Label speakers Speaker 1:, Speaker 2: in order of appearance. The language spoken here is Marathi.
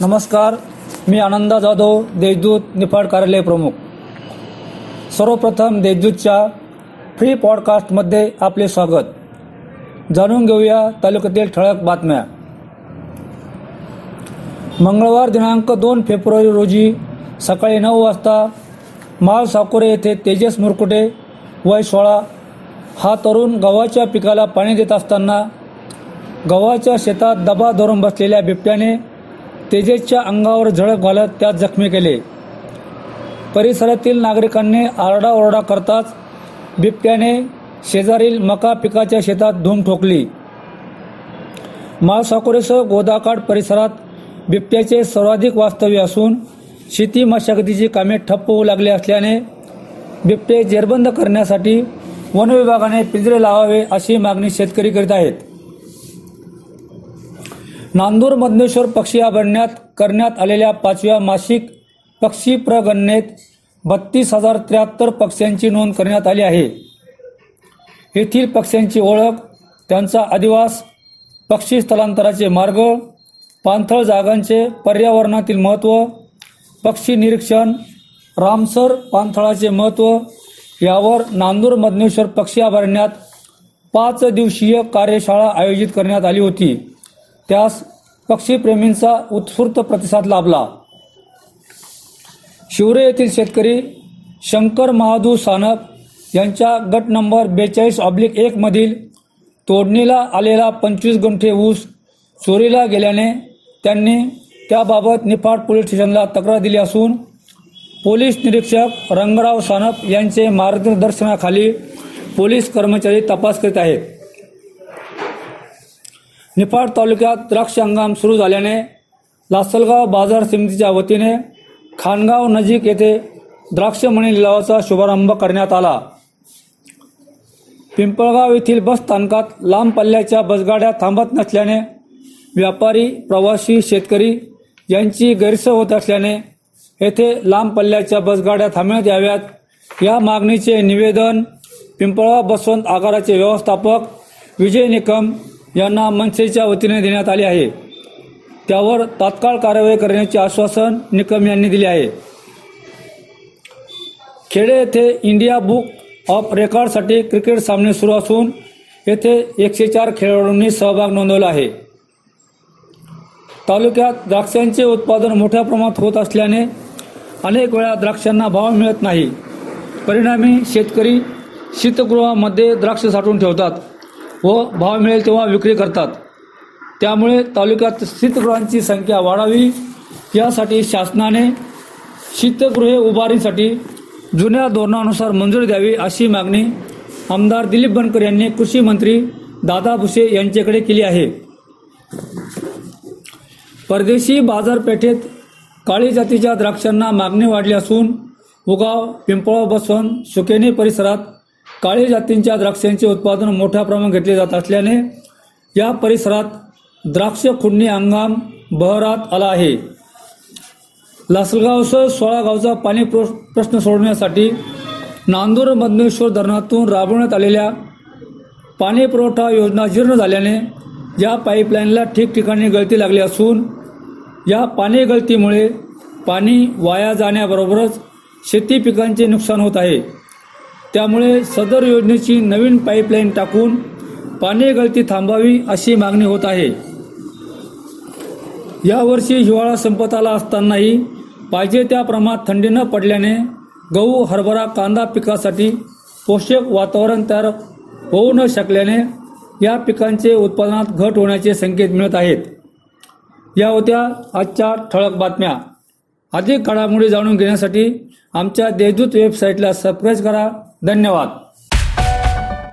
Speaker 1: नमस्कार मी आनंदा जाधव देशदूत निफाड कार्यालय प्रमुख. सर्वप्रथम देशदूतच्या फ्री पॉडकास्टमध्ये आपले स्वागत. जाणून घेऊया तालुक्यातील ठळक बातम्या. मंगळवार दिनांक दोन फेब्रुवारी रोजी सकाळी नऊ वाजता माळ साकोरे येथे तेजस मुरकुटे वय सोळा हा तरुण गव्हाच्या पिकाला पाणी देत असताना गव्हाच्या शेतात दबा धरून बसलेल्या बिबट्याने तेजेसच्या अंगावर झळक घालत त्यात जखमी केले. परिसरातील नागरिकांनी आरडाओरडा करताच बिबट्याने शेजारील मका पिकाच्या शेतात धूम ठोकली. माळसाकोरेसह गोदाकाठ परिसरात बिबट्याचे सर्वाधिक वास्तव्य असून शेती मशागतीची कामे ठप्प होऊ लागली असल्याने बिबटे जेरबंद करण्यासाठी वन विभागाने पिंजरे लावावे अशी मागणी शेतकरी करीत आहेत. नांदूर मधनेश्वर पक्षी अभयारण्यात करण्यात आलेल्या पाचव्या मासिक पक्षी प्रगणनेत बत्तीस हजार त्र्याहत्तर पक्ष्यांची नोंद करण्यात आली आहे. येथील पक्ष्यांची ओळख त्यांचा अधिवास पक्षी स्थलांतराचे मार्ग पाणथळ जागांचे पर्यावरणातील महत्त्व पक्षी निरीक्षण रामसर पाणथळाचे महत्त्व यावर नांदूर मधनेश्वर पक्षी अभयारण्यात पाच दिवसीय कार्यशाळा आयोजित करण्यात आली होती. त्यास पक्षीप्रेमींचा उत्स्फूर्त प्रतिसाद लाभला. शिवरे येथील शेतकरी शंकर महादू सानप यांच्या गट नंबर बेचाळीस ऑब्लिक एकमधील तोडणीला आलेला पंचवीस गुंठे ऊस चोरीला गेल्याने त्यांनी त्याबाबत निफाड पोलीस स्टेशनला तक्रार दिली असून पोलीस निरीक्षक रंगराव सानप यांचे मार्गदर्शनाखाली पोलीस कर्मचारी तपास करीत आहेत. निफाड तालुक्यात द्राक्ष हंगाम सुरू झाल्याने लासलगाव बाजार समितीच्या वतीने खानगाव नजीक येथे द्राक्ष मणी लिलावाचा शुभारंभ करण्यात आला. पिंपळगाव येथील बस स्थानकात लांब पल्ल्याच्या बसगाड्या थांबत नसल्याने व्यापारी प्रवासी शेतकरी यांची गैरसोय होत असल्याने येथे लांब पल्ल्याच्या बसगाड्या थांबण्यात याव्यात. या मागणीचे निवेदन पिंपळगाव बसवंत आगाराचे व्यवस्थापक विजय निकम यांना मनसेच्या वतीने देण्यात आले आहे. त्यावर तात्काळ कार्यवाही करण्याचे आश्वासन निकम यांनी दिले आहे. खेडे येथे इंडिया बुक ऑफ रेकॉर्डसाठी क्रिकेट सामने सुरू असून येथे एकशे चार खेळाडूंनी सहभाग नोंदवला आहे. तालुक्यात द्राक्षांचे उत्पादन मोठ्या प्रमाणात होत असल्याने अनेक वेळा द्राक्षांना भाव मिळत नाही. परिणामी शेतकरी शीतगृहामध्ये द्राक्ष साठवून ठेवतात. व भाव मिळेल तेव्हा विक्री करतात. त्यामुळे तालुक्यात शीतगृहांची संख्या वाढावी. यासाठी शासनाने शीतगृहे उभारीसाठी जुन्या धोरणानुसार मंजुरी द्यावी अशी मागणी आमदार दिलीप बनकर यांनी कृषी मंत्री दादा भुसे यांच्याकडे केली आहे. परदेशी बाजारपेठेत काळी जातीच्या द्राक्षांना मागणी वाढली असून उगाव पिंपळा बसवण सुकेनी परिसरात काळी जातींच्या द्राक्षांचे उत्पादन मोठ्या प्रमाणात घेतले जात असल्याने या परिसरात द्राक्ष खुडणी हंगाम बहरात आला आहे. लासलगावसह सोळा गावचा पाणी प्रश्न सोडवण्यासाठी नांदूर मधनेश्वर धरणातून राबवण्यात आलेल्या पाणी पुरवठा योजना जीर्ण झाल्याने या पाईपलाईनला ठिकठिकाणी गळती लागली असून या पाणी गळतीमुळे पाणी वाया जाण्याबरोबरच शेती पिकांचे नुकसान होत आहे. त्यामुळे सदर योजनेची नवीन पाईपलाईन टाकून पाणी गळती थांबावी अशी मागणी होत आहे. यावर्षी हिवाळा संपत आला असतानाही पाहिजे त्या प्रमाणात थंडी न पडल्याने गहू हरभरा कांदा पिकासाठी पोषक वातावरण तयार होऊ न शकल्याने या पिकांचे उत्पादनात घट होण्याचे संकेत मिळत आहेत. या होत्या आजच्या ठळक बातम्या. अधिक घडामोडी जाणून घेण्यासाठी आमच्या देशदूत वेबसाईटला सबस्क्राईब करा. धन्यवाद.